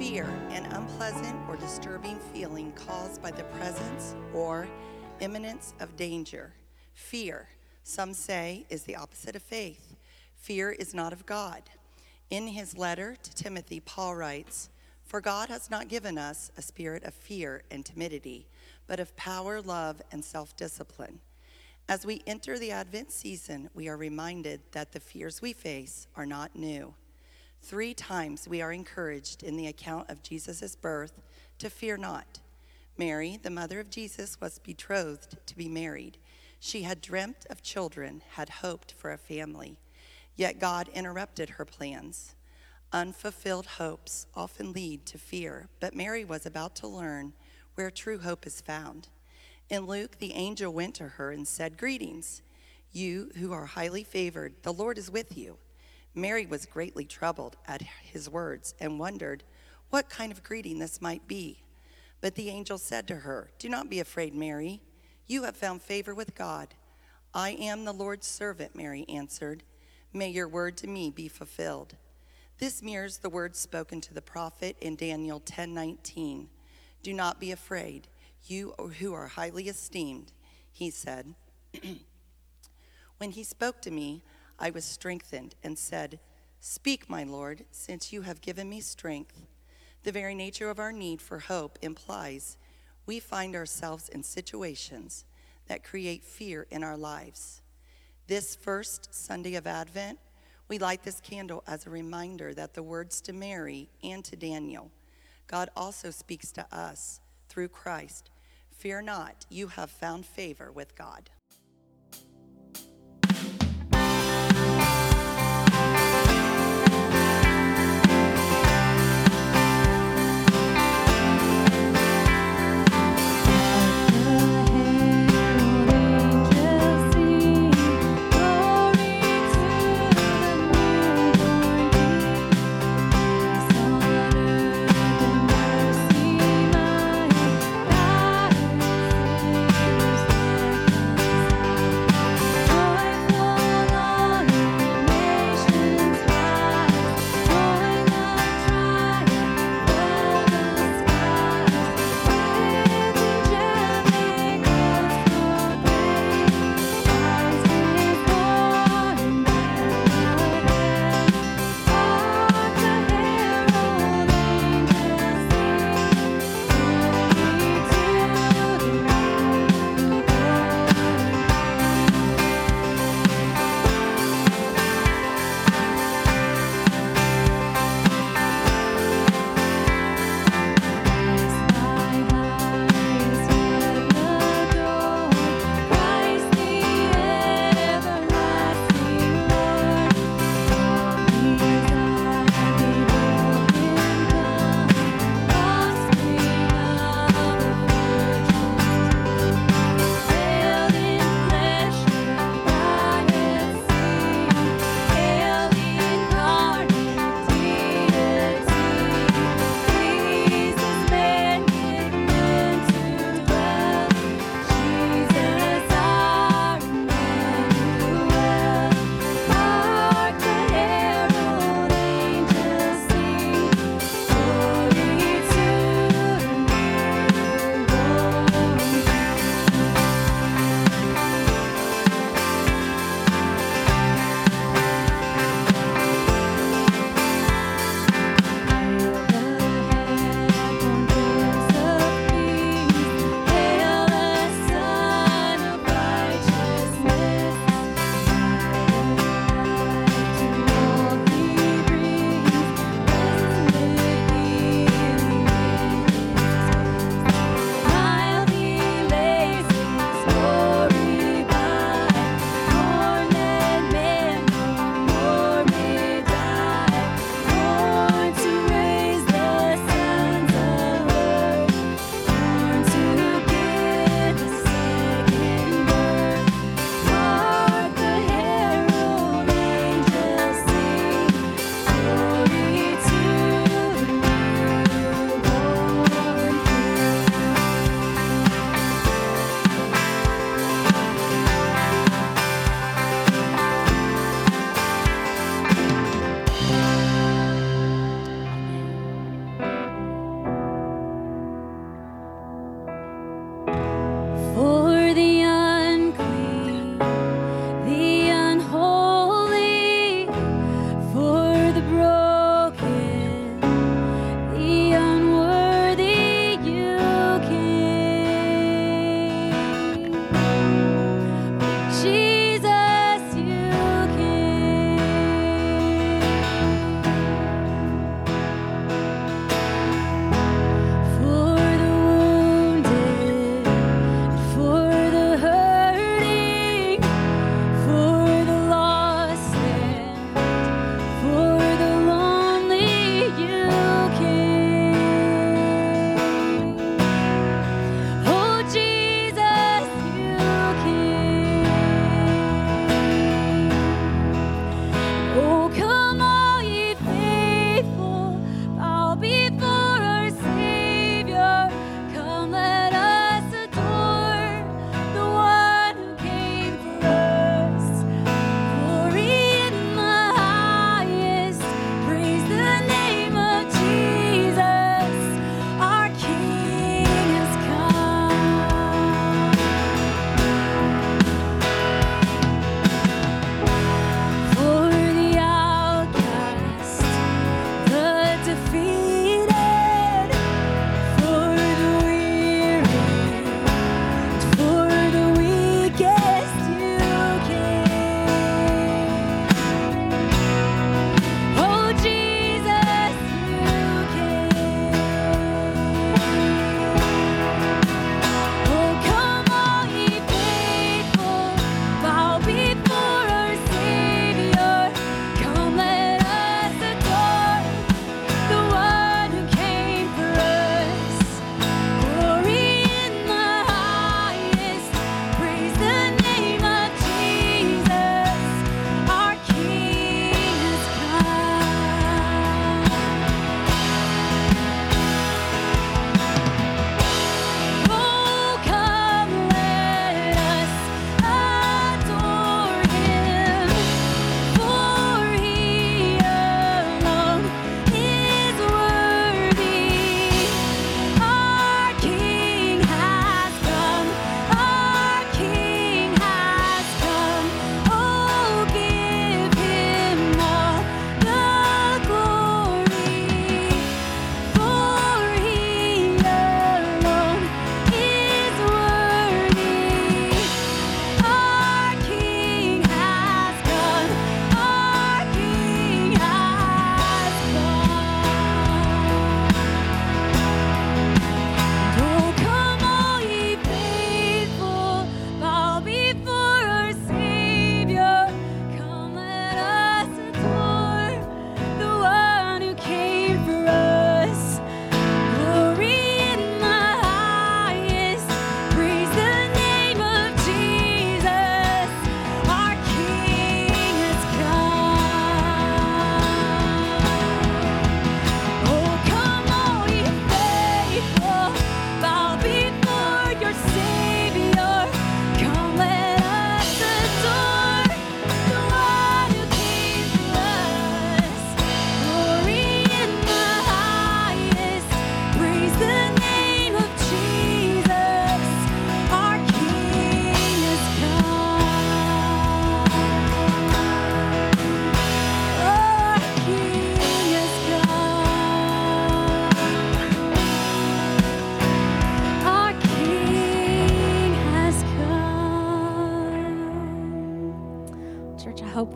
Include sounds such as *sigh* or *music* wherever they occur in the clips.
Fear, an unpleasant or disturbing feeling caused by the presence or imminence of danger. Fear, some say, is the opposite of faith. Fear is not of God. In his letter to Timothy, Paul writes, For God has not given us a spirit of fear and timidity, but of power, love, and self discipline. As we enter the Advent season, we are reminded that the fears we face are not new. Three times we are encouraged in the account of Jesus' birth to fear not. Mary, the mother of Jesus, was betrothed to be married. She had dreamt of children, had hoped for a family. Yet God interrupted her plans. Unfulfilled hopes often lead to fear, but Mary was about to learn where true hope is found. In Luke, the angel went to her and said, Greetings, you who are highly favored, the Lord is with you. Mary was greatly troubled at his words and wondered what kind of greeting this might be. But the angel said to her, Do not be afraid, Mary. You have found favor with God. I am the Lord's servant, Mary answered. May your word to me be fulfilled. This mirrors the words spoken to the prophet in Daniel 10:19. Do not be afraid, you who are highly esteemed, he said. *clears throat* when he spoke to me, I was strengthened and said, Speak, my Lord, since you have given me strength. The very nature of our need for hope implies we find ourselves in situations that create fear in our lives. This first Sunday of Advent, we light this candle as a reminder that the words to Mary and to Daniel, God also speaks to us through Christ. Fear not, you have found favor with God.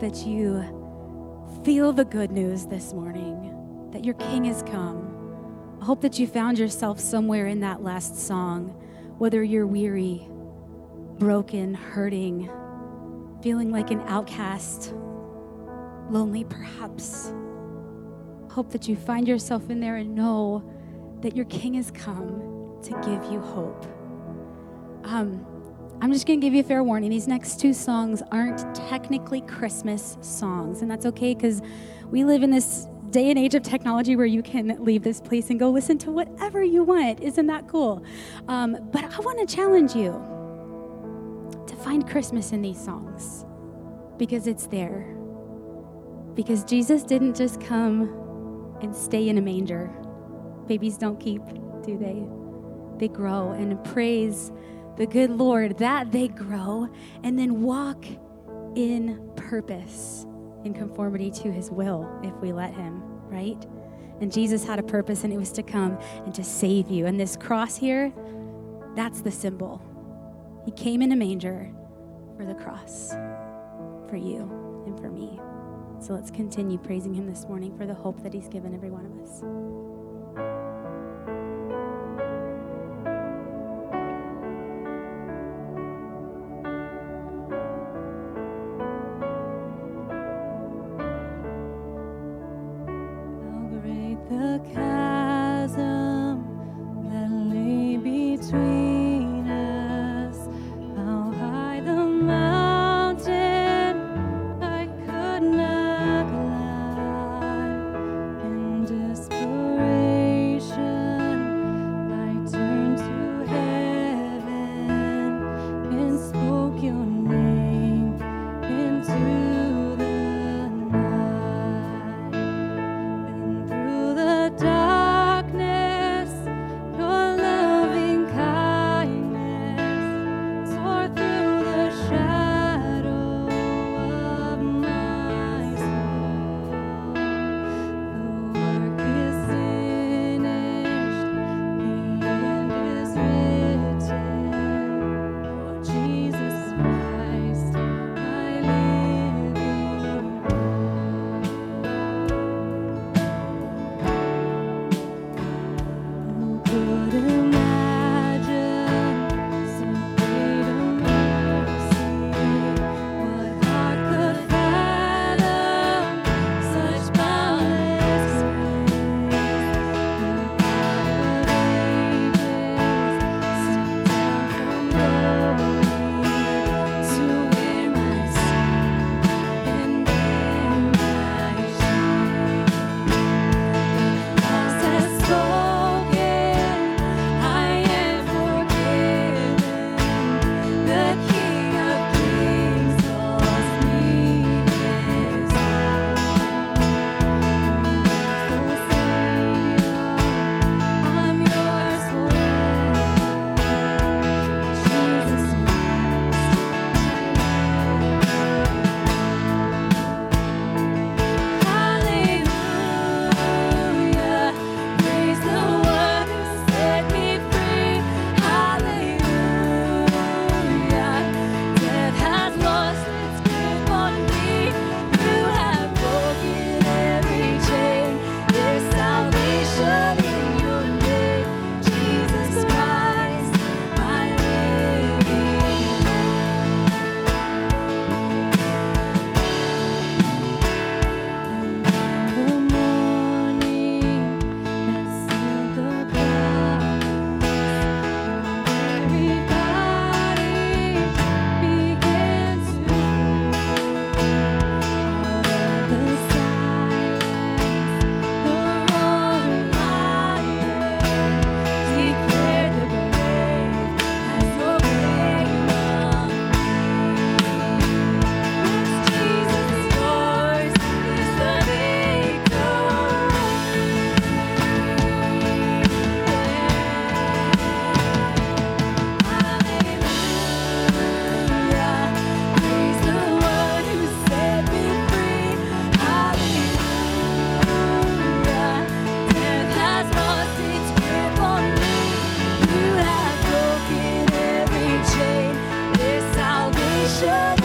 That you feel the good news this morning that your King has come. I hope that you found yourself somewhere in that last song, whether you're weary, broken, hurting, feeling like an outcast, lonely perhaps. Hope that you find yourself in there and know that your King has come to give you hope. Um, I'm just going to give you a fair warning. These next two songs aren't technically Christmas songs, and that's okay because we live in this day and age of technology where you can leave this place and go listen to whatever you want. Isn't that cool? Um, but I want to challenge you to find Christmas in these songs because it's there. Because Jesus didn't just come and stay in a manger. Babies don't keep, do they? They grow and praise the good Lord that they grow and then walk in purpose in conformity to his will if we let him, right? And Jesus had a purpose and it was to come and to save you. And this cross here, that's the symbol. He came in a manger for the cross, for you and for me. So let's continue praising him this morning for the hope that he's given every one of us. 舍得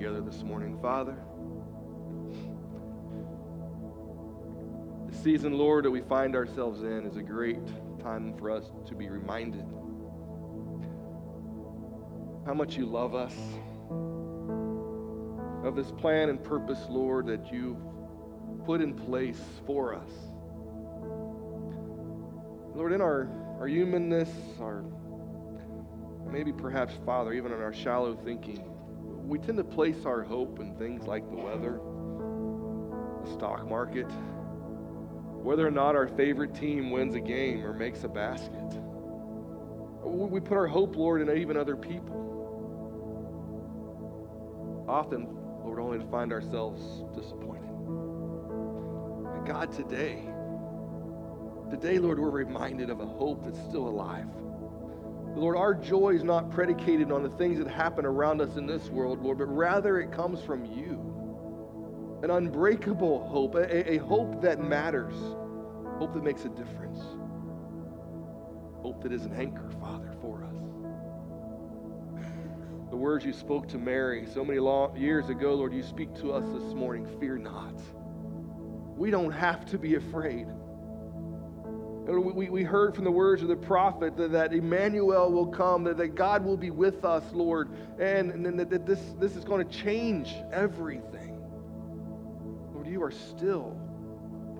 together this morning. Father, the season, Lord, that we find ourselves in is a great time for us to be reminded how much you love us, of this plan and purpose, Lord, that you've put in place for us. Lord, in our, our humanness, our maybe perhaps, Father, even in our shallow thinking, we tend to place our hope in things like the weather, the stock market, whether or not our favorite team wins a game or makes a basket. We put our hope, Lord, in even other people. often, Lord, only to find ourselves disappointed. And God, today, today, Lord, we're reminded of a hope that's still alive. Lord, our joy is not predicated on the things that happen around us in this world, Lord, but rather it comes from you. An unbreakable hope, a, a hope that matters, hope that makes a difference, hope that is an anchor, Father, for us. The words you spoke to Mary so many long, years ago, Lord, you speak to us this morning. Fear not. We don't have to be afraid. We, we heard from the words of the prophet that, that Emmanuel will come, that, that God will be with us, Lord, and, and that, that this, this is going to change everything. Lord, you are still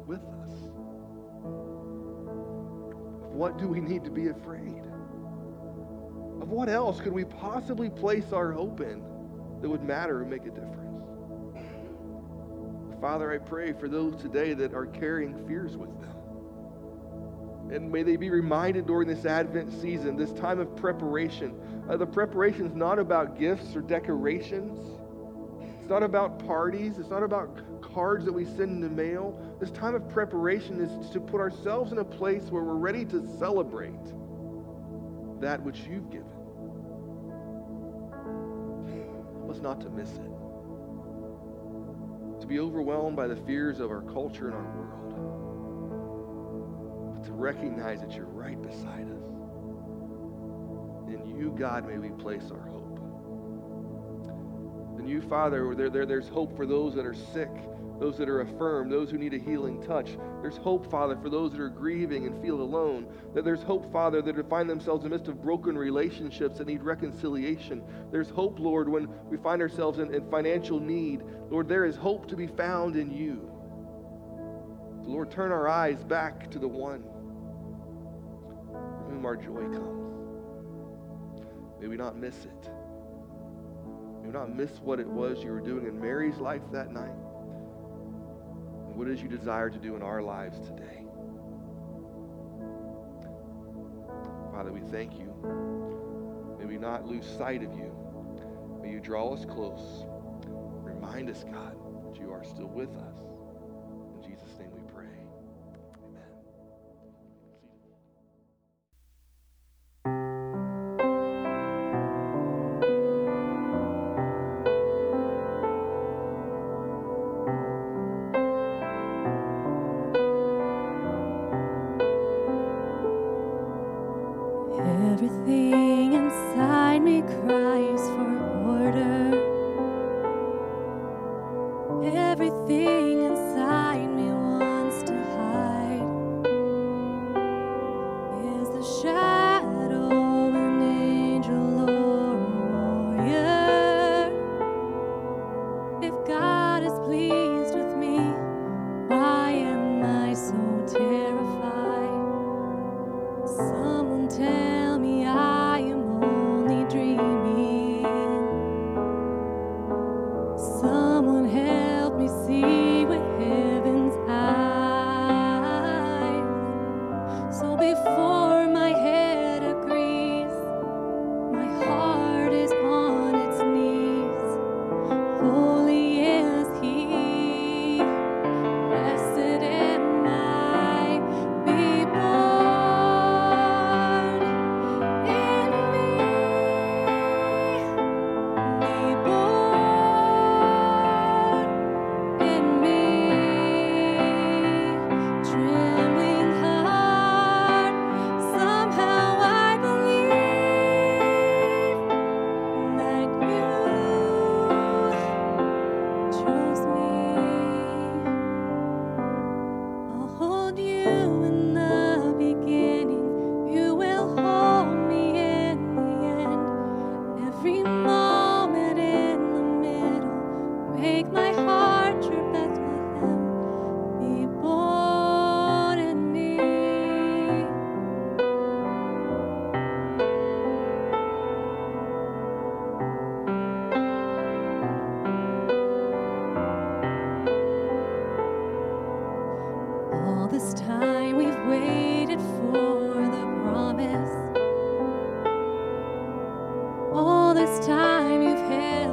with us. What do we need to be afraid? Of what else could we possibly place our hope in that would matter and make a difference? Father, I pray for those today that are carrying fears with them. And may they be reminded during this Advent season, this time of preparation. Uh, the preparation is not about gifts or decorations. It's not about parties. It's not about cards that we send in the mail. This time of preparation is to put ourselves in a place where we're ready to celebrate that which you've given. Help us not to miss it. To be overwhelmed by the fears of our culture and our world recognize that you're right beside us. In you, God, may we place our hope. In you, Father, there, there, there's hope for those that are sick, those that are affirmed, those who need a healing touch. There's hope, Father, for those that are grieving and feel alone. That there's hope, Father, that find themselves in the midst of broken relationships that need reconciliation. There's hope, Lord, when we find ourselves in, in financial need. Lord, there is hope to be found in you. Lord, turn our eyes back to the one whom our joy comes. May we not miss it. May we not miss what it was you were doing in Mary's life that night and what it is you desire to do in our lives today. Father, we thank you. May we not lose sight of you. May you draw us close. Remind us, God, that you are still with us. Everything inside me cries for order. this time you've held.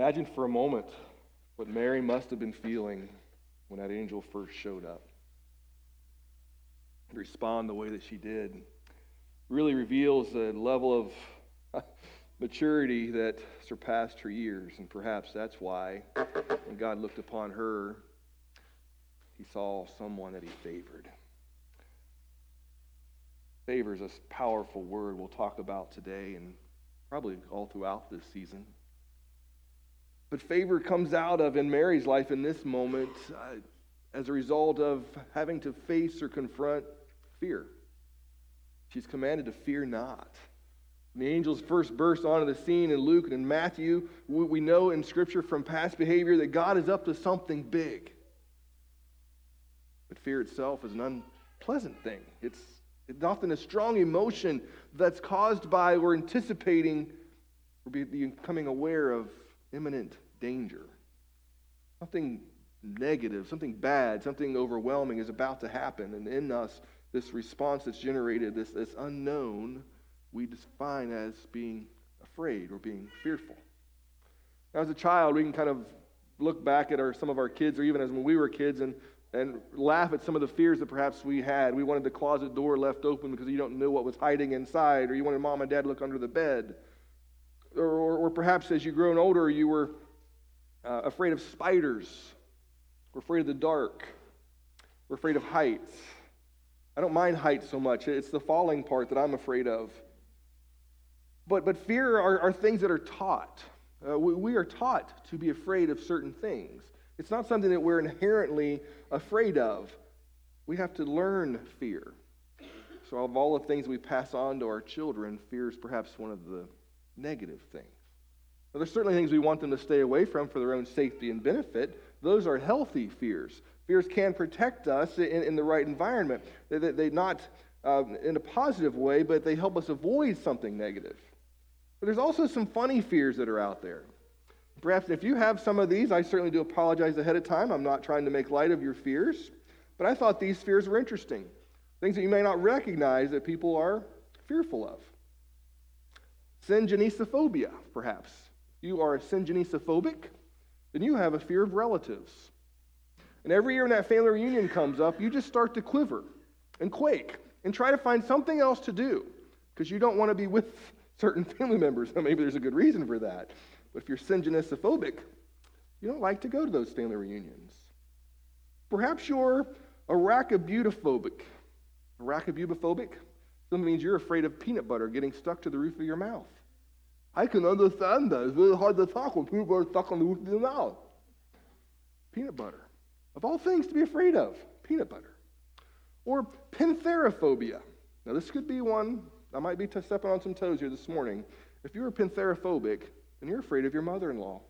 Imagine for a moment what Mary must have been feeling when that angel first showed up. Respond the way that she did really reveals a level of *laughs* maturity that surpassed her years. And perhaps that's why, when God looked upon her, he saw someone that he favored. Favor is a powerful word we'll talk about today and probably all throughout this season. But favor comes out of in Mary's life in this moment uh, as a result of having to face or confront fear. She's commanded to fear not. The angels first burst onto the scene in Luke and in Matthew, we know in Scripture from past behavior that God is up to something big. But fear itself is an unpleasant thing. It's, it's often a strong emotion that's caused by or anticipating or becoming aware of imminent danger. Something negative, something bad, something overwhelming is about to happen. And in us, this response that's generated, this, this unknown, we define as being afraid or being fearful. Now, as a child, we can kind of look back at our, some of our kids, or even as when we were kids, and, and laugh at some of the fears that perhaps we had. We wanted the closet door left open because you don't know what was hiding inside, or you wanted mom and dad to look under the bed. Or, or, or perhaps as you grown older, you were uh, afraid of spiders. We're afraid of the dark. We're afraid of heights. I don't mind heights so much. It's the falling part that I'm afraid of. But, but fear are, are things that are taught. Uh, we, we are taught to be afraid of certain things. It's not something that we're inherently afraid of. We have to learn fear. So, of all the things we pass on to our children, fear is perhaps one of the negative things. Now, there's certainly things we want them to stay away from for their own safety and benefit. Those are healthy fears. Fears can protect us in, in the right environment. They, they, they not um, in a positive way, but they help us avoid something negative. But there's also some funny fears that are out there. Perhaps if you have some of these, I certainly do apologize ahead of time. I'm not trying to make light of your fears, but I thought these fears were interesting. Things that you may not recognize that people are fearful of. Syngenesiphobia, perhaps you are syngenesophobic, then you have a fear of relatives. And every year when that family reunion comes up, you just start to quiver and quake and try to find something else to do because you don't want to be with certain *laughs* family members. Maybe there's a good reason for that. But if you're syngenistophobic, you don't like to go to those family reunions. Perhaps you're arachibutophobic. Arachibutophobic simply means you're afraid of peanut butter getting stuck to the roof of your mouth. I can understand that. It's really hard to talk when people are stuck on the roof of your mouth. Peanut butter. Of all things to be afraid of, peanut butter. Or pentherophobia. Now, this could be one, I might be stepping on some toes here this morning. If you're pentherophobic, then you're afraid of your mother in law.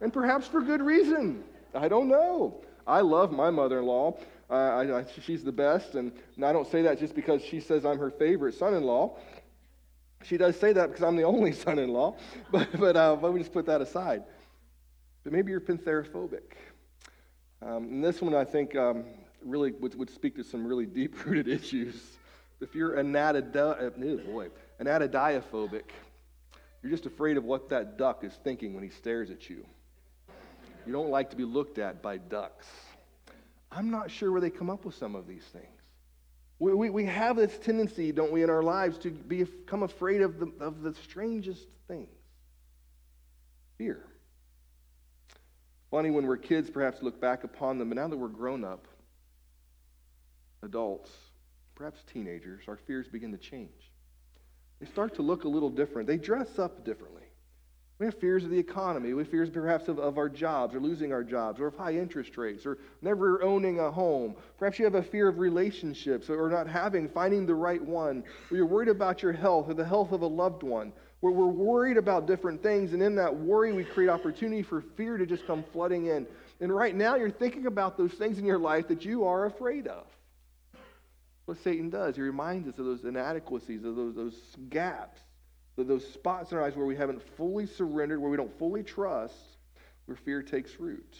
And perhaps for good reason. I don't know. I love my mother in law. Uh, she's the best, and, and I don't say that just because she says I'm her favorite son in law. She does say that because I'm the *laughs* only son in law, but, but, uh, we just put that aside. But maybe you're pentherophobic. Um, and this one, I think, um, really would, would speak to some really deep *laughs* rooted issues. If you're anatodi- oh boy, anatodiaphobic, you're just afraid of what that duck is thinking when he stares at you. You don't like to be looked at by ducks. I'm not sure where they come up with some of these things. We, we, we have this tendency, don't we, in our lives to become afraid of the, of the strangest things. Fear. Funny when we're kids, perhaps look back upon them, but now that we're grown up, adults, perhaps teenagers, our fears begin to change. They start to look a little different. They dress up differently. We have fears of the economy. We have fears perhaps of, of our jobs or losing our jobs or of high interest rates or never owning a home. Perhaps you have a fear of relationships or not having, finding the right one. Or you're worried about your health or the health of a loved one. Where we're worried about different things, and in that worry, we create opportunity for fear to just come flooding in. And right now, you're thinking about those things in your life that you are afraid of. What Satan does, he reminds us of those inadequacies, of those, those gaps those spots in our lives where we haven't fully surrendered, where we don't fully trust, where fear takes root.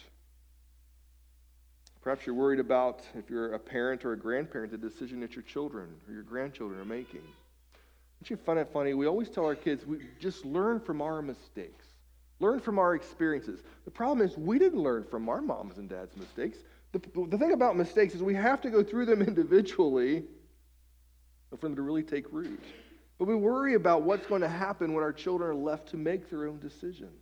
Perhaps you're worried about, if you're a parent or a grandparent, the decision that your children or your grandchildren are making. Don't you find it funny? We always tell our kids, we just learn from our mistakes. Learn from our experiences. The problem is we didn't learn from our moms and dads' mistakes. The, the thing about mistakes is we have to go through them *laughs* individually for them to really take root. But we worry about what's going to happen when our children are left to make their own decisions.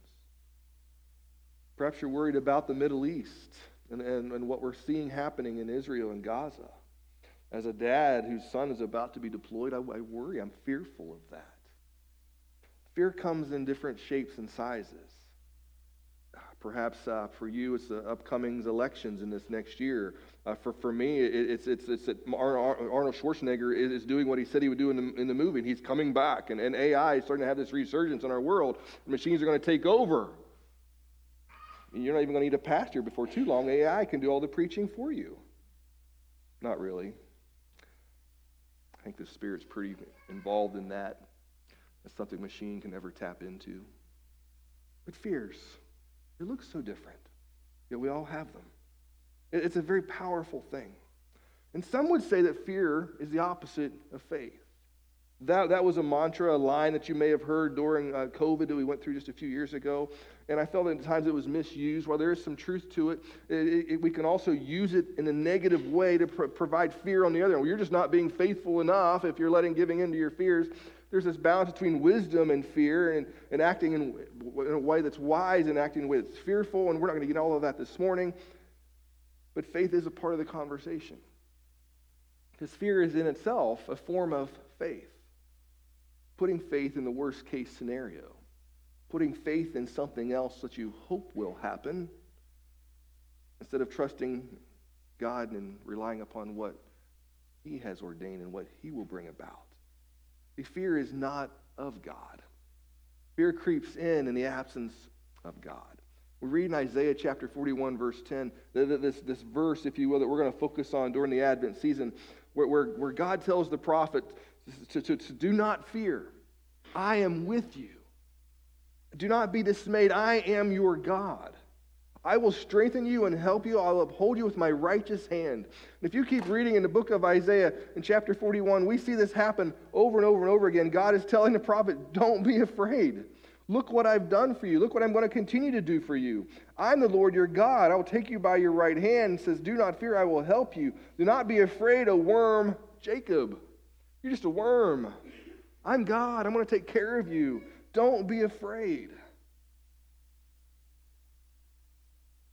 Perhaps you're worried about the Middle East and, and, and what we're seeing happening in Israel and Gaza. As a dad whose son is about to be deployed, I, I worry. I'm fearful of that. Fear comes in different shapes and sizes. Perhaps uh, for you, it's the upcoming elections in this next year. Uh, for, for me, it, it's, it's, it's that Arnold Schwarzenegger is, doing what he said he would do in the, in the movie, and he's coming back. And, and AI is starting to have this resurgence in our world. Machines are going to take over. You're not even going to need a pastor before too long. AI can do all the preaching for you. Not really. I think the Spirit's pretty involved in that. It's something machine can never tap into. But fears. It looks so different, yet we all have them. It's a very powerful thing. And some would say that fear is the opposite of faith. That, that was a mantra, a line that you may have heard during uh, COVID that we went through just a few years ago. And I felt at times it was misused. While there is some truth to it, it, it we can also use it in a negative way to provide fear on the other. Well, you're just not being faithful enough if you're letting giving into your fears there's this balance between wisdom and fear and, and acting in, in a way that's wise and acting in a way that's fearful. And we're not going to get all of that this morning. But faith is a part of the conversation. Because fear is in itself a form of faith. Putting faith in the worst case scenario. Putting faith in something else that you hope will happen instead of trusting God and relying upon what He has ordained and what He will bring about. Fear is not of God. Fear creeps in in the absence of God. We read in Isaiah chapter 41, verse 10, this, this verse, if you will, that we're going to focus on during the Advent season, where, where, where God tells the prophet to, to, to do not fear. I am with you. Do not be dismayed. I am your God. I will strengthen you and help you. I'll uphold you with my righteous hand. And if you keep reading in the book of Isaiah in chapter 41, we see this happen over and over and over again. God is telling the prophet, Don't be afraid. Look what I've done for you. Look what I'm going to continue to do for you. I'm the Lord your God. I will take you by your right hand. says, Do not fear, I will help you. Do not be afraid, O worm Jacob. You're just a worm. I'm God. I'm going to take care of you. Don't be afraid.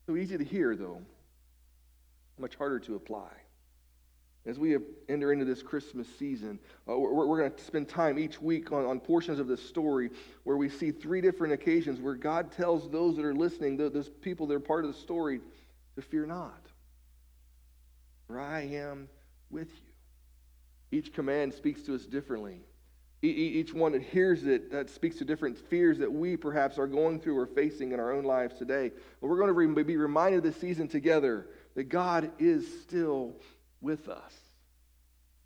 So easy to hear, though, much harder to apply. As we enter into this Christmas season, uh, we're, we're going to spend time each week on, on portions of this story where we see three different occasions where God tells those that are listening, those people that are part of the story, to fear not. For I am with you. Each command speaks to us differently. Each one that hears it that speaks to different fears that we perhaps are going through or facing in our own lives today. But we're going to be reminded this season together that God is still with us.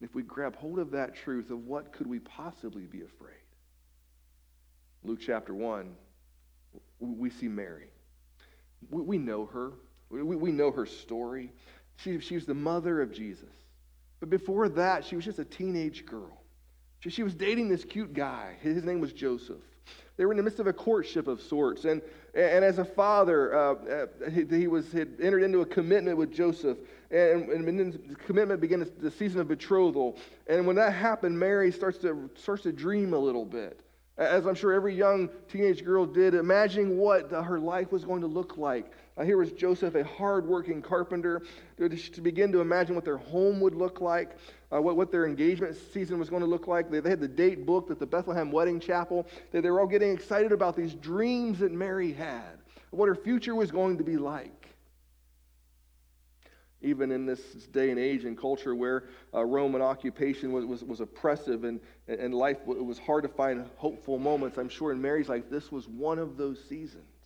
If we grab hold of that truth of what could we possibly be afraid? Luke chapter 1, we see Mary. We know her. We know her story. She, she was the mother of Jesus. But before that, she was just a teenage girl. She, she was dating this cute guy. His name was Joseph. They were in the midst of a courtship of sorts. And, and as a father, uh, uh, he, he, was, had entered into a commitment with Joseph. And, and the commitment began the season of betrothal. And when that happened, Mary starts to, starts to dream a little bit. As I'm sure every young teenage girl did, imagining what her life was going to look like. Uh, here was Joseph, a hardworking carpenter, to, to begin to imagine what their home would look like uh, what, what their engagement season was going to look like. They, they had the date booked at the Bethlehem Wedding Chapel. They, they were all getting excited about these dreams that Mary had, what her future was going to be like. Even in this day and age and culture where uh, Roman occupation was, was, was oppressive and, and life it was hard to find hopeful moments, I'm sure in Mary's life this was one of those seasons.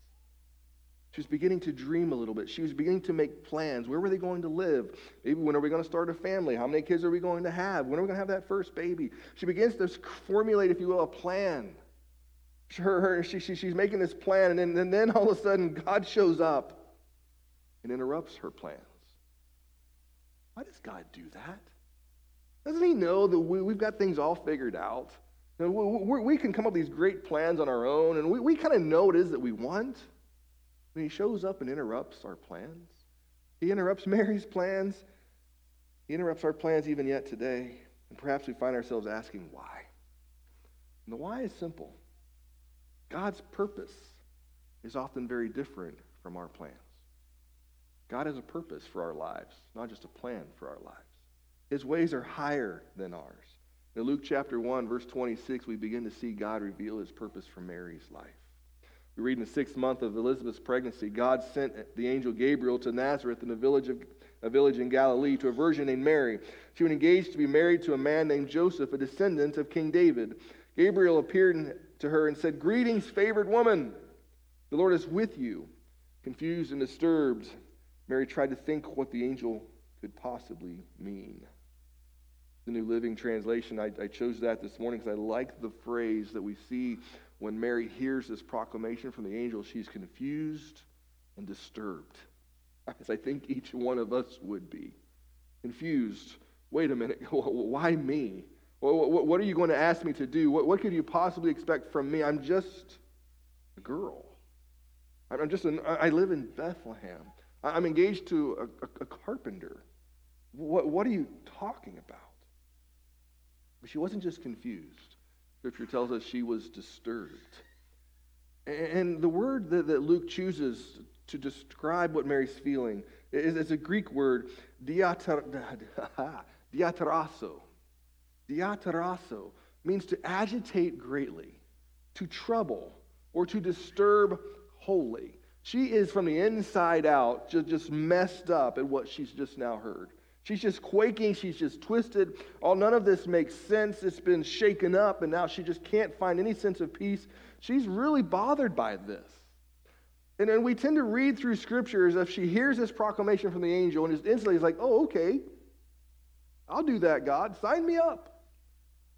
She was beginning to dream a little bit. She was beginning to make plans. Where were they going to live? Maybe when are we going to start a family? How many kids are we going to have? When are we going to have that first baby? She begins to formulate, if you will, a plan. Her, her, she, she, she's making this plan, and then, and then all of a sudden, God shows up and interrupts her plans. Why does God do that? Doesn't He know that we, we've got things all figured out? we, we, can come up with these great plans on our own, and we, we kind of know what it is that we want. When he shows up and interrupts our plans, he interrupts *laughs* Mary's plans. He interrupts our plans even yet today. And perhaps we find ourselves asking why. And the why is simple God's purpose is often very different from our plans. God has a purpose for our lives, not just a plan for our lives. His ways are higher than ours. In Luke chapter 1, verse 26, we begin to see God reveal his purpose for Mary's life. We read in the sixth month of Elizabeth's pregnancy, God sent the angel Gabriel to Nazareth in a village, of, a village in Galilee to a virgin named Mary. She was engaged to be married to a man named Joseph, a descendant of King David. Gabriel appeared to her and said, Greetings, favored woman. The Lord is with you. Confused and disturbed, Mary tried to think what the angel could possibly mean. The New Living Translation, I, I chose that this morning because I like the phrase that we see when Mary hears this proclamation from the angel, she's confused and disturbed, as I think each one of us would be. Confused. Wait a minute, *laughs* why me? What are you going to ask me to do? What could you possibly expect from me? I'm just a girl. I'm just an, I live in Bethlehem. I'm engaged to a, a, carpenter. What, what are you talking about? But she wasn't just confused. Scripture tells us she was disturbed. And the word that, Luke chooses to describe what Mary's feeling is, is a Greek word, *laughs* diatarasso. Diatarasso means to agitate greatly, to trouble, or to disturb wholly. She is from the inside out just, just messed up at what she's just now heard. She's just quaking. She's just twisted. All none of this makes sense. It's been shaken up, and now she just can't find any sense of peace. She's really bothered by this. And then we tend to read through scriptures if she hears this proclamation from the angel and is instantly is like, oh, okay, I'll do that, God. Sign me up.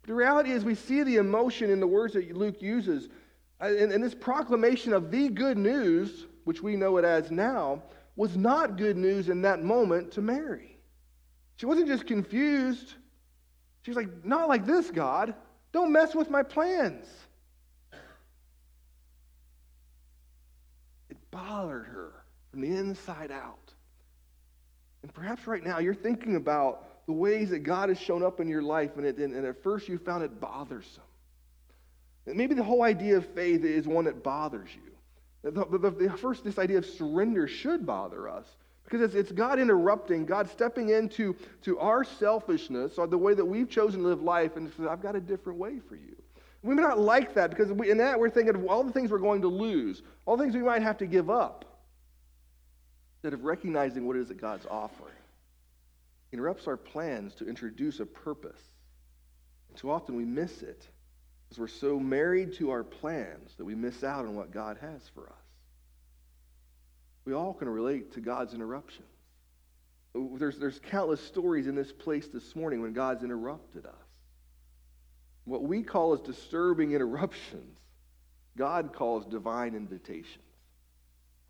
But the reality is we see the emotion in the words that Luke uses. And, and this proclamation of the good news, which we know it as now, was not good news in that moment to Mary. She wasn't just confused. She was like, Not like this, God. Don't mess with my plans. It bothered her from the inside out. And perhaps right now you're thinking about the ways that God has shown up in your life, and, it, and, at first you found it bothersome. And maybe the whole idea of faith is one that bothers you. The, the, the, first, this idea of surrender should bother us because it's, it's God interrupting, God stepping into to our selfishness or the way that we've chosen to live life and says, I've got a different way for you. We may not like that because we, in that we're thinking of all the things we're going to lose, all the things we might have to give up, instead of recognizing what it is that God's offering. Interrupts our plans to introduce a purpose. And too often we miss it because we're so married to our plans that we miss out on what God has for us. We all can relate to God's interruptions. There's, there's countless stories in this place this morning when God's interrupted us. What we call as disturbing interruptions, God calls divine invitations.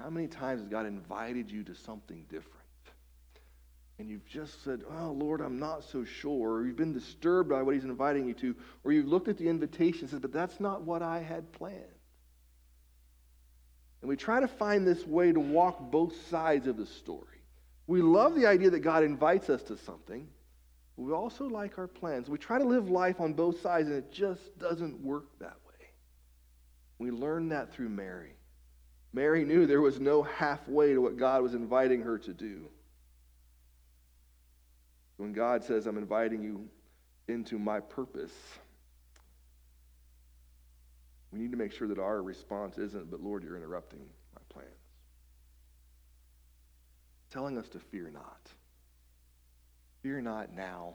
How many times has God invited you to something different? And you've just said, Oh, Lord, I'm not so sure. Or you've been disturbed by what He's inviting you to. Or you've looked at the invitation and said, But that's not what I had planned. And we try to find this way to walk both sides of the story. We love the idea that God invites us to something, we also like our plans. We try to live life on both sides, and it just doesn't work that way. We learned that through Mary. Mary knew there was no halfway to what God was inviting her to do. When God says, I'm inviting you into my purpose, we need to make sure that our response isn't, but Lord, you're interrupting my plans. Telling us to fear not. Fear not now,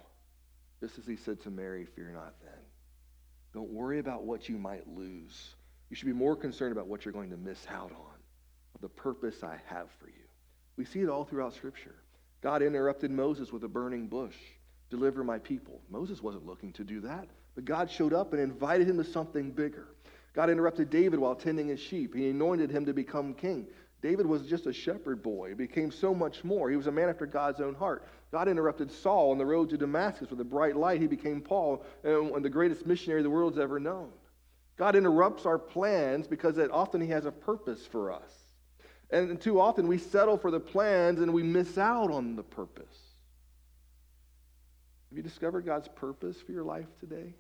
just as he said to Mary, fear not then. Don't worry about what you might lose. You should be more concerned about what you're going to miss out on, the purpose I have for you. We see it all throughout Scripture. God interrupted Moses with a burning bush. Deliver my people. Moses wasn't looking to do that, but God showed up and invited him to something bigger. God interrupted David while tending his sheep. He anointed him to become king. David was just a shepherd boy. He became so much more. He was a man after God's own heart. God interrupted Saul on the road to Damascus with a bright light. He became Paul uh, and the greatest missionary the world's ever known. God interrupts our plans because often He has a purpose for us. And too often we settle for the plans and we miss out on the purpose. Have you discovered God's purpose for your life today?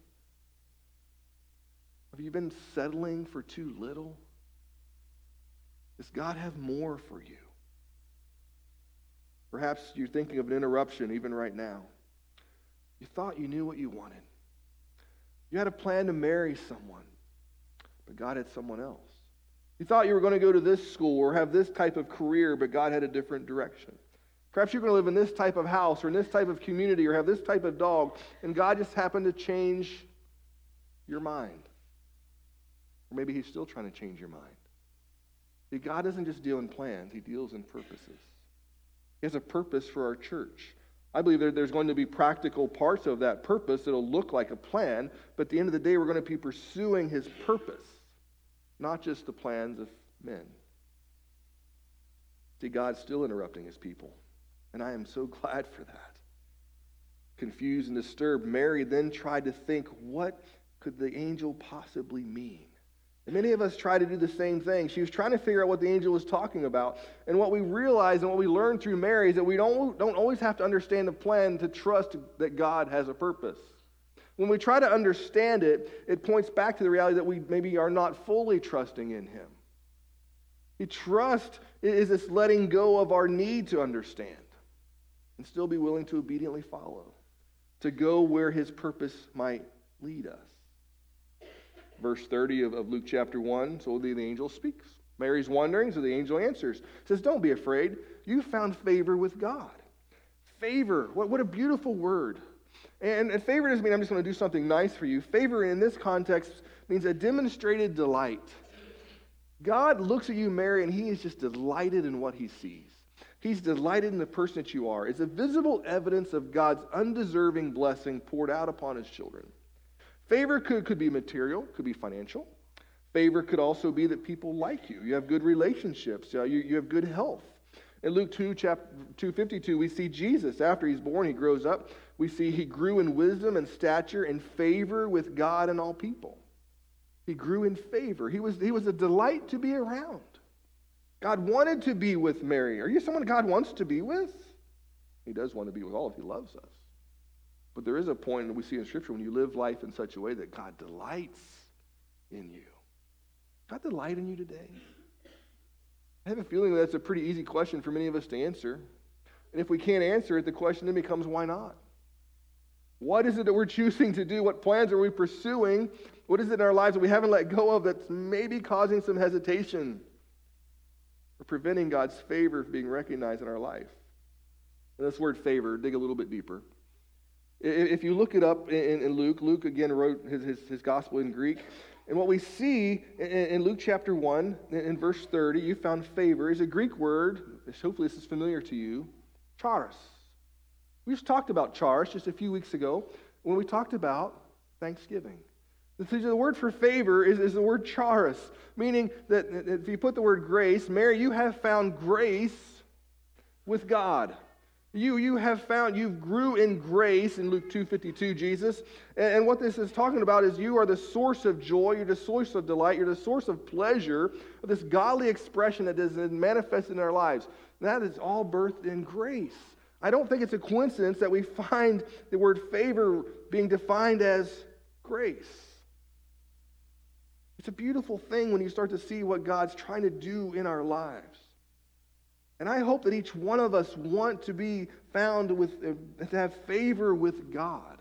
Have you been settling for too little? Does God have more for you? Perhaps you're thinking of an interruption even right now. You thought you knew what you wanted. You had a plan to marry someone, but God had someone else. You thought you were going to go to this school or have this type of career, but God had a different direction. Perhaps you're going to live in this type of house or in this type of community or have this type of dog, and God just happened to change your mind. Or maybe He's still trying to change your mind. See, God doesn't just deal in plans, He deals in purposes. He has a purpose for our church. I believe there, there's going to be practical parts of that purpose that'll look like a plan, but at the end of the day, we're going to be pursuing His purpose, not just the plans of men. See, God's still interrupting His people, and I am so *laughs* glad for that. Confused and disturbed, Mary then tried to think, what could the angel possibly mean? Many of us try to do the same thing. She was trying to figure out what the angel was talking about. And what we realize and what we learn through Mary is that we don't, don't always have to understand the plan to trust that God has a purpose. When we try to understand it, it points back to the reality that we maybe are not fully trusting in Him. The trust is this letting go of our need to understand and still be willing to obediently follow, to go where His purpose might lead us verse 30 of, of Luke chapter 1. So the, the angel speaks. Mary's wondering, so the angel answers. Says, Don't be afraid. You found favor with God. Favor. What, what a beautiful word. And, and favor doesn't mean I'm just going to do something nice for you. Favor in this context means a demonstrated delight. God looks at you, Mary, and he is just delighted in what he sees. He's delighted in the person that you are. It's a visible evidence of God's undeserving blessing poured out upon his children. Favor could, could be material, could be financial. Favor could also be that people like you. You have good relationships. You, you have good health. In Luke 2, chapter 252, we see Jesus. After he's born, he grows up. We see he grew in wisdom and stature and favor with God and all people. He grew in favor. He was, he was a delight to be around. God wanted to be with Mary. Are you someone God wants to be with? He does want to be with all if he loves us. But there is a point that we see in Scripture when you live life in such a way that God delights in you. God delight in you today? I have a feeling that's a pretty easy question for many of us to answer. And if we can't answer it, the question then becomes why not? What is it that we're choosing to do? What plans are we pursuing? What is it in our lives that we haven't let go of that's maybe causing some hesitation or preventing God's favor from being recognized in our life? And this word favor, dig a little bit deeper. If you look it up in, Luke, Luke again wrote his, his, his gospel in Greek. And what we see in, Luke chapter 1, in verse 30, you found favor, is a Greek word. Hopefully, this is familiar to you charis. We just talked about charis just a few weeks ago when we talked about Thanksgiving. The word for favor is, is the word charis, meaning that if you put the word grace, Mary, you have found grace with God. You, you have found, you grew in grace in Luke 2.52, Jesus. And, and what this is talking about is you are the source of joy, you're the source of delight, you're the source of pleasure, of this godly expression that is manifested in our lives. That is all birthed in grace. I don't think it's a coincidence that we find the word favor being defined as grace. It's a beautiful thing when you start to see what God's trying to do in our lives. And I hope that each one of us want to be found with, uh, to have favor with God.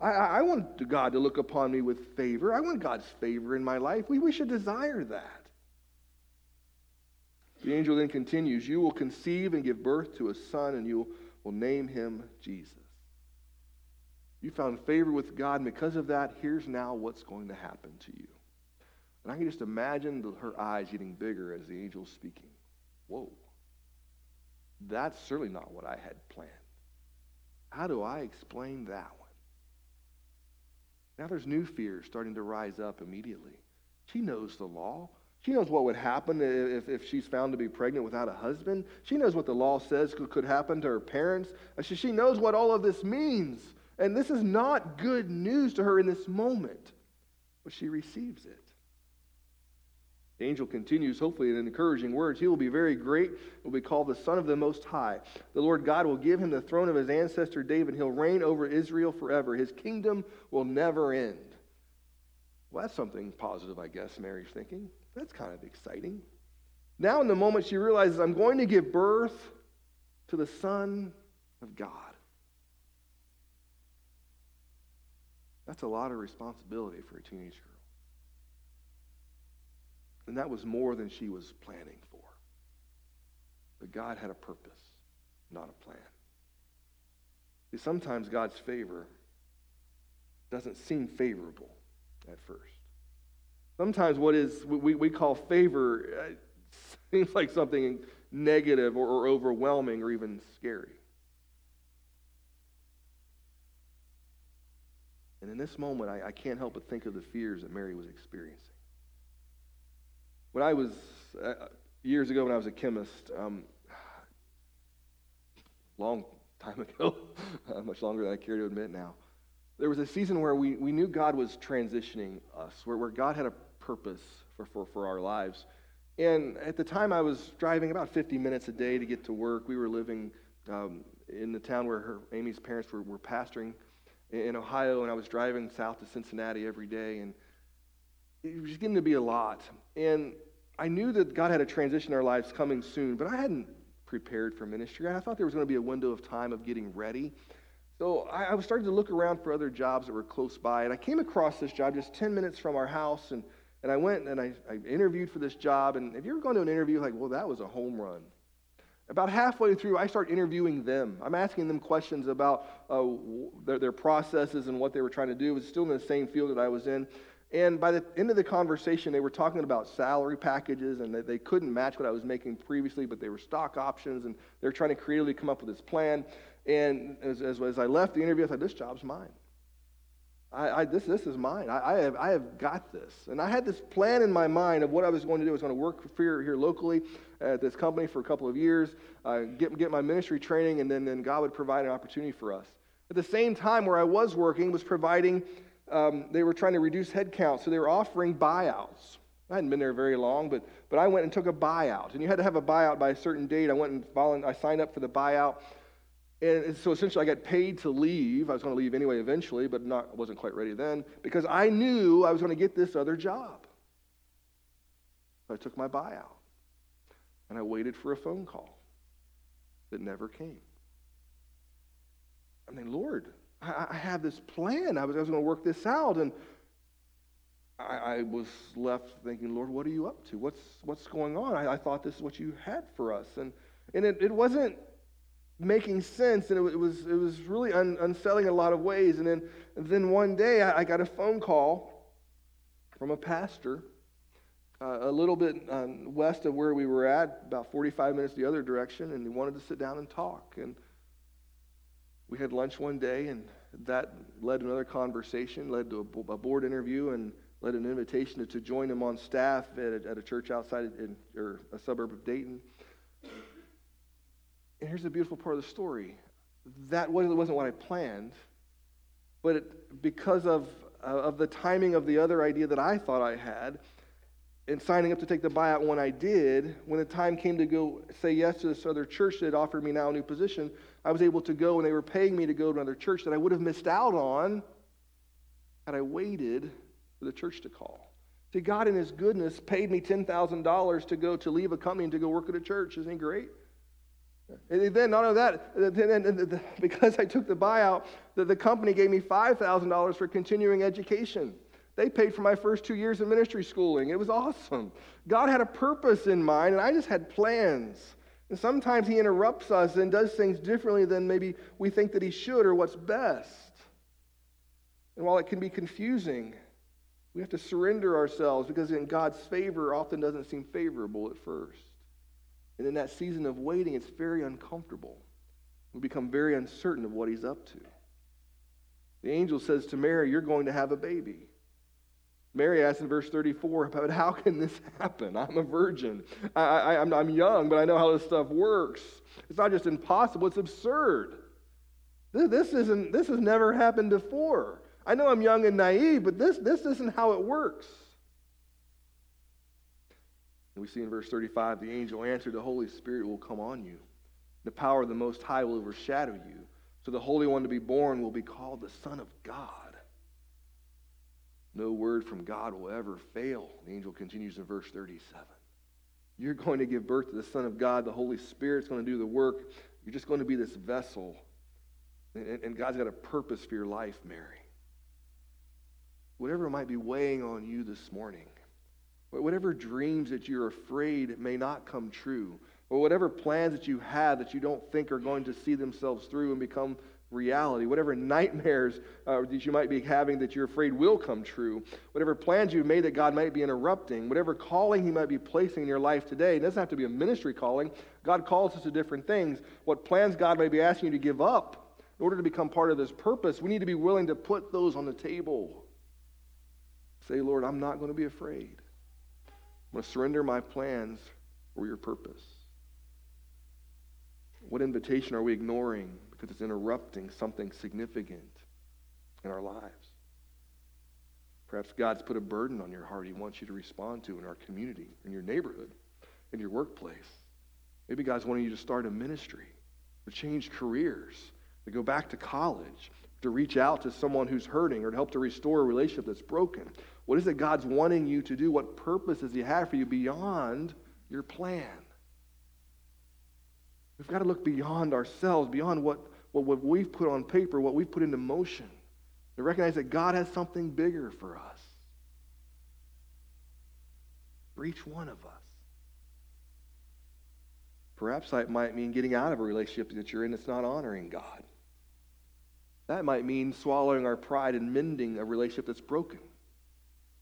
I, I want God to look upon me with favor. I want God's favor in my life. We, we should desire that. The angel then continues You will conceive and give birth to a son, and you will name him Jesus. You found favor with God, and because of that, here's now what's going to happen to you. And I can just imagine the, her eyes getting bigger as the angel's speaking. Whoa. That's certainly not what I had planned. How do I explain that one? Now there's new fears starting to rise up immediately. She knows the law. She knows what would happen if, if she's found to be pregnant without a husband. She knows what the law says could, could happen to her parents. She, she knows what all of this means. And this is not good news to her in this moment, but she receives it. The angel continues, hopefully, in encouraging words. He will be very great, will be called the Son of the Most High. The Lord God will give him the throne of his ancestor David. He'll reign over Israel forever. His kingdom will never end. Well, that's something positive, I guess, Mary's thinking. That's kind of exciting. Now, in the moment, she realizes, I'm going to give birth to the Son of God. That's a lot of responsibility for a teenage girl. And that was more than she was planning for. But God had a purpose, not a plan. See, sometimes God's favor doesn't seem favorable at first. Sometimes what is we, we call favor uh, *laughs* seems like something negative or, or overwhelming or even scary. And in this moment, I, I can't help but think of the fears that Mary was experiencing. When I was, uh, years ago when I was a chemist, um, long time *laughs* ago, uh, much longer than I care to admit now, there was a season where we, we knew God was transitioning us, where, where God had a purpose for, for, for our lives. And at the time, I was driving about 50 minutes a day to get to work. We were living um, in the town where her, Amy's parents were, were pastoring in Ohio, and I was driving south to Cincinnati every day. And it was getting to be a lot. And I knew that God had a transition in our lives coming soon, but I hadn't prepared for ministry. I thought there was going to be a window of time of getting ready. So I, I was starting to look around for other jobs that were close by, and I came across this job just 10 minutes from our house, and, and I went and I, I interviewed for this job. And if you ever gone to an interview, like, well, that was a home run. About halfway through, I start interviewing them. I'm asking them questions about uh, their, their processes and what they were trying to do. It was still in the same field that I was in. And by the end of the conversation, they were talking about salary packages and that they couldn't match what I was making previously, but they were stock options and they were trying to creatively come up with this plan. And as, as, as I left the interview, I thought, this job's mine. I, I, this, this is mine. I, I, have, I have got this. And I had this plan in my mind of what I was going to do. I was going to work here, here locally at this company for a couple of years, uh, get, get my ministry training, and then, then God would provide an opportunity for us. At the same time, where I was working was providing um, they were trying to reduce headcount, so they were offering buyouts. I hadn't been there very long, but, but I went and took a buyout. And you had to have a buyout by a certain date. I went and volunteered, I signed up for the buyout. And so essentially, I got paid to leave. I was going to leave anyway eventually, but not, wasn't quite ready then because I knew I was going to get this other job. So I took my buyout and I waited for a phone call that never came. I mean, Lord, I, I have this plan. I was, I was going to work this out. And I, I, was left thinking, Lord, what are you up to? What's, what's going on? I, I thought this is what you had for us. And, and it, it wasn't making sense, and it, was, it was really un, unsettling in a lot of ways. And then, and then one day I, I got a phone call from a pastor uh, a little bit um, west of where we were at, about 45 minutes the other direction, and he wanted to sit down and talk. And we had lunch one day, and that led to another conversation, led to a, board interview, and led an invitation to, to join him on staff at a, at a church outside in, or a suburb of Dayton. And here's the beautiful part of the story. That wasn't, wasn't what I planned, but it, because of, uh, of the timing of the other idea that I thought I had, and signing up to take the buyout when I did, when the time came to go say yes to this other church that offered me now a new position, I was able to go and they were paying me to go to another church that I would have missed out on had I waited for the church to call. See, God in His goodness paid me $10,000 to go to leave a company and to go work at a church. Isn't He great? And then, not only that, *laughs* because I took the buyout, the, the company gave me $5,000 for continuing education. They paid for my first two years of ministry schooling. It was awesome. God had a purpose in mind, and I just had plans. And sometimes He interrupts us and does things differently than maybe we think that He should or what's best. And while it can be confusing, we have to surrender ourselves because in God's favor often doesn't seem favorable at first. And in that season of waiting, it's very uncomfortable. We become very uncertain of what He's up to. The angel says to Mary, You're going to have a baby. Mary asks in verse 34 about how can this happen? I'm a virgin. I, am I'm young, but I know how this stuff works. It's not just impossible, it's absurd. This, this, isn't, this has never happened before. I know I'm young and naive, but this, this isn't how it works. And we see in verse 35 the angel answered, The Holy Spirit will come on you. The power of the Most High will overshadow you. So the Holy One to be born will be called the Son of God. No word from God will ever fail. The angel continues in verse 37. You're going to give birth to the Son of God. The Holy Spirit's going to do the work. You're just going to be this vessel. And, God's got a purpose for your life, Mary. Whatever might be weighing on you this morning, whatever dreams that you're afraid may not come true, or whatever plans that you have that you don't think are going to see themselves through and become reality, whatever nightmares uh, that you might be having that you're afraid will come true, whatever plans you've made that God might be interrupting, whatever calling He might be placing in your life today, it doesn't have to be a ministry calling. God calls us to different things. What plans God may be asking you to give up in order to become part of this purpose, we need to be willing to put those on the table. Say, Lord, I'm not going to be afraid. I'm going to surrender my plans for your purpose. What invitation are we ignoring because it's interrupting something significant in our lives. Perhaps God's put a burden on your heart he wants you to respond to in our community, in your neighborhood, in your workplace. Maybe God's wanting you to start a ministry, to change careers, to go back to college, to reach out to someone who's hurting, or to help to restore a relationship that's broken. What is it God's wanting you to do? What purpose does He have for you beyond your plan? We've got to look beyond ourselves, beyond what what, what we've put on paper, what we've put into motion, to recognize that God has something bigger for us. For each one of us. Perhaps that might mean getting out of a relationship that you're in that's not honoring God. That might mean swallowing our pride and mending a relationship that's broken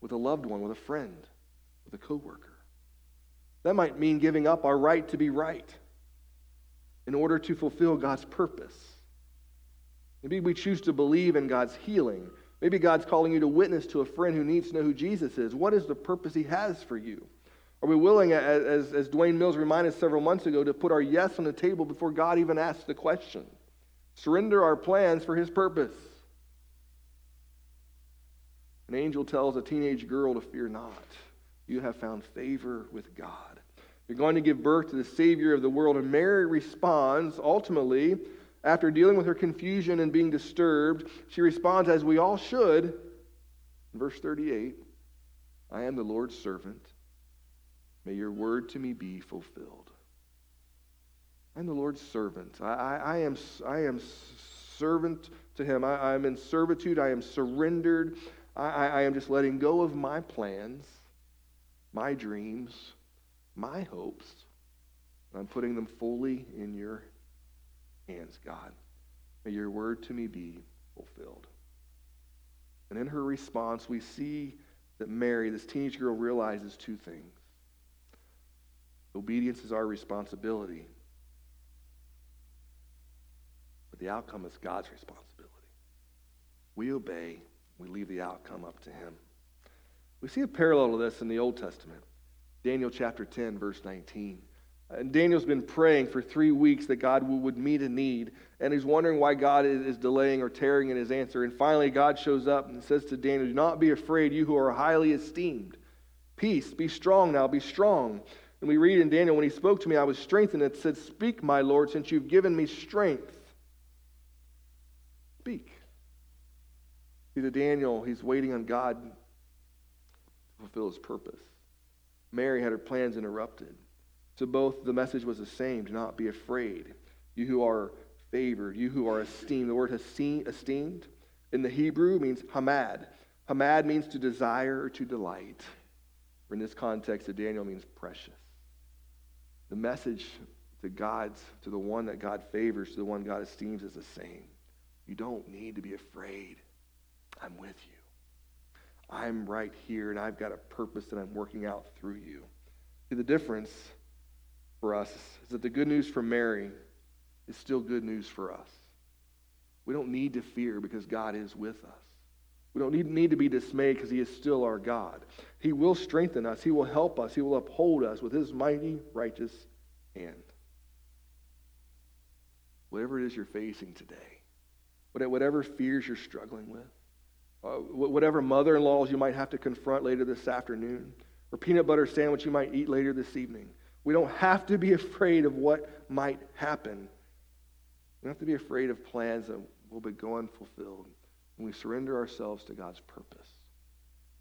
with a loved one, with a friend, with a coworker. That might mean giving up our right to be right in order to fulfill God's purpose. Maybe we choose to believe in God's healing. Maybe God's calling you to witness to a friend who needs to know who Jesus is. What is the purpose He has for you? Are we willing, as, as Dwayne Mills reminded us several months ago, to put our yes on the table before God even asks the question? Surrender our plans for His purpose. An angel tells a teenage girl to fear not. You have found favor with God. You're going to give birth to the Savior of the world. And Mary responds ultimately After dealing with her confusion and being disturbed, she responds, as we all should, verse 38 I am the Lord's servant. May your word to me be fulfilled. I'm the Lord's servant. I, I, I am, I am servant to him. I, am in servitude. I am surrendered. I, I am just letting go of my plans, my dreams, my hopes. I'm putting them fully in your hands, God. May your word to me be fulfilled. And in her response, we see that Mary, this teenage girl, realizes two things. Obedience is our responsibility, but the outcome is God's responsibility. We obey, we leave the outcome up to Him. We see a parallel to this in the Old Testament. Daniel chapter 10, verse 19. And Daniel's been praying for three weeks that God would meet a need, and he's wondering why God is delaying or tearing in his answer. And finally, God shows up and says to Daniel, Do not be afraid, you who are highly esteemed. Peace, be strong now, be strong. And we read in Daniel, when he spoke to me, I was strengthened. It said, Speak, my Lord, since you've given me strength. Speak. See, to Daniel, he's waiting on God to fulfill his purpose. Mary had her plans interrupted. To both, the message was the same do not be afraid. You who are favored, you who are esteemed. The word esteemed in the Hebrew means hamad. Hamad means to desire or to delight. Or in this context, to Daniel means precious. The message to God's, to the one that God favors, to the one God esteems is the same. You don't need to be afraid. I'm with you. I'm right here, and I've got a purpose that I'm working out through you. See, the difference for us is that the good news from Mary is still good news for us. We don't need to fear because God is with us. We don't need, need to be dismayed because He is still our God. He will strengthen us, He will help us, He will uphold us with His mighty, righteous hand. Whatever it is you're facing today, whatever fears you're struggling with, uh, whatever mother in laws you might have to confront later this afternoon, or peanut butter sandwich you might eat later this evening, we don't have to be *laughs* afraid of what might happen. We don't have to be afraid of plans that will be go unfulfilled. When we surrender ourselves to God's purpose,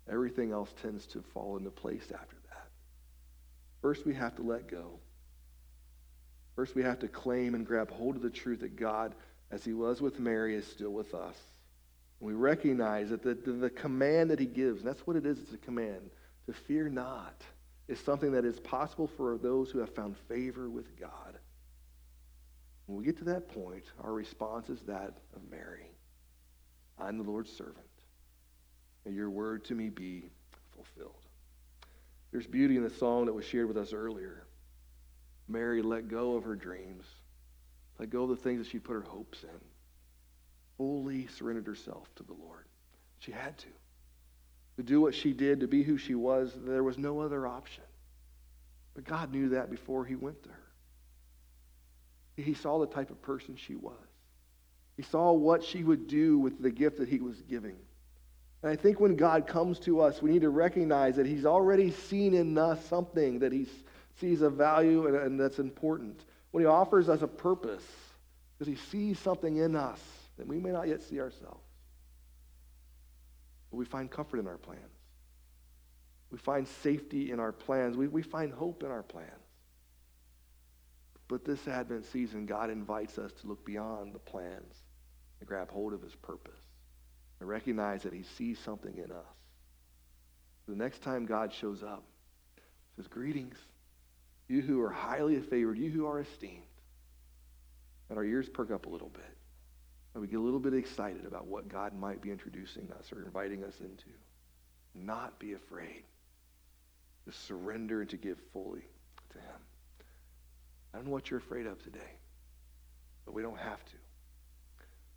everything else tends to fall into place after that. First, we have to let go. First, we have to claim and grab hold of the truth that God, as he was with Mary, is still with us. And we recognize that the, the, the command that he gives, and that's what it is, it's a command, to fear not is something that is possible for those who have found favor with God. When we get to that point, our response is that of Mary. I'm the Lord's servant. May your word to me be fulfilled. There's beauty in the song that was shared with us earlier. Mary let go of her dreams, let go of the things that she put her hopes in, fully surrendered herself to the Lord. She had to to do what she did, to be who she was, there was no other option. But God knew that before he went to her. He saw the type of person she was. He saw what she would do with the gift that he was giving. And I think when God comes to us, we need to recognize that he's already seen in us something that he sees a value and, and that's important. When he offers us a purpose, because he sees something in us that we may not yet see ourselves. But we find comfort in our plans. We find safety in our plans. We, we find hope in our plans. But this Advent season, God invites us to look beyond the plans and grab hold of his purpose and recognize that he sees something in us. The next time God shows up, says, Greetings, you who are highly favored, you who are esteemed. And our ears perk up a little bit. We get a little bit excited about what God might be introducing us or inviting us into. Not be afraid. To surrender and to give fully to Him. I don't know what you're afraid of today, but we don't have to.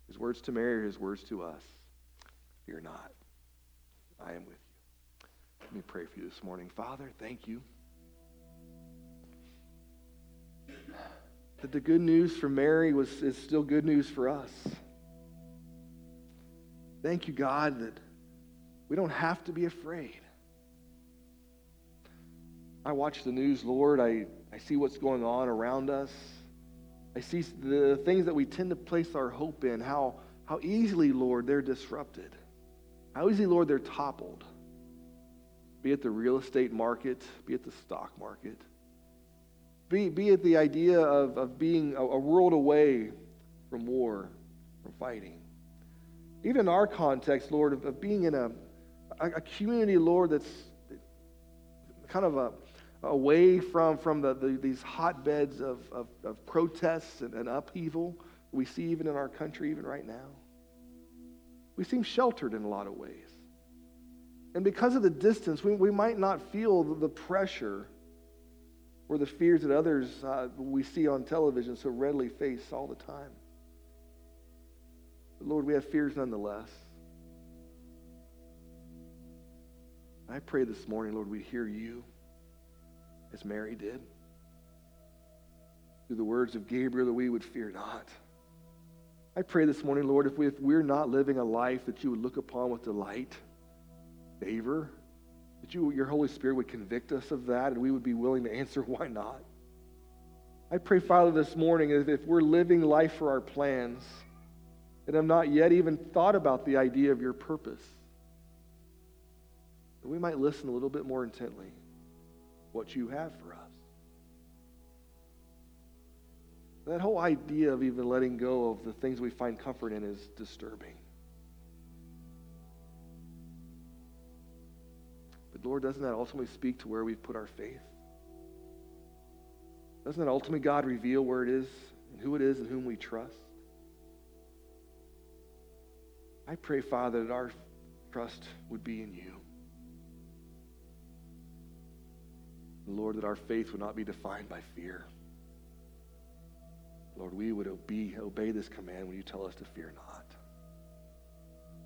His words to Mary are his words to us. Fear not. I am with you. Let me pray for you this morning. Father, thank you. That the good news for Mary was is still good news for us. Thank you, God, that we don't have to be afraid. I watch the news, Lord. I, I see what's going on around us. I see the things that we tend to place our hope in, how, how easily, Lord, they're disrupted. How easily, Lord, they're toppled. Be it the real estate market, be it the stock market, be, be it the idea of, of being a, a world away from war, from fighting. Even in our context, Lord, of, of being in a, a, community, Lord, that's kind of a, away from, from the, the, these hotbeds of, of, of protests and, and upheaval we see even in our country, even right now. We seem sheltered in a lot of ways. And because of the distance, we, we might not feel the, the pressure or the fears that others uh, we see on television so readily face all the time. But Lord, we have fears nonetheless. I pray this morning, Lord, we hear you as Mary did. Through the words of Gabriel, that we would fear not. I pray this morning, Lord, if, we, if we're not living a life that you would look upon with delight, favor, that you, your Holy Spirit would convict us of that and we would be willing to answer *laughs* why not. I pray, Father, this morning, if, if we're living life for our plans and have not yet even thought about the idea of your purpose, that we might listen a little bit more intently what you have for us. That whole idea of even letting go of the things we find comfort in is disturbing. But Lord, doesn't that ultimately speak to where we've put our faith? Doesn't that ultimately, God, reveal where it is and who it is and whom we trust? I pray, Father, that our trust would be in you. Lord, that our faith would not be defined by fear. Lord, we would obey, obey this command when you tell us to fear not.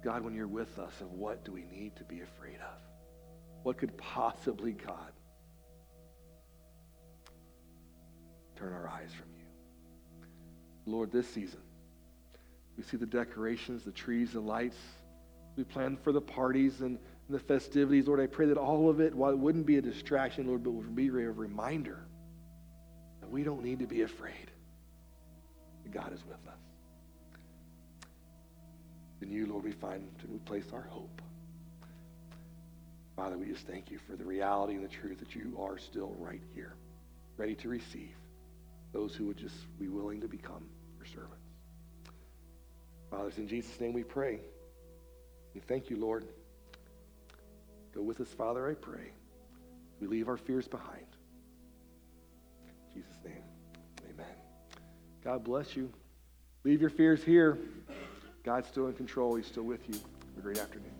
God, when you're with us, of what do we need to be afraid of? What could possibly, God, turn our eyes from you? Lord, this season, we see the decorations, the trees, the lights. We plan for the parties and the festivities. Lord, I pray that all of it, while it wouldn't be a distraction, Lord, but would be a reminder that we don't need to be afraid. That God is with us. In you, Lord, we find and we place our hope. Father, we just thank you for the reality and the truth that you are still right here, ready to receive those who would just be willing to become your servants. Father, it's in Jesus' name we pray. We thank you, Lord. Go with us, Father, I pray. We leave our fears behind. In Jesus' name, amen. God bless you. Leave your fears here. God's still in control. He's still with you. Have a great afternoon.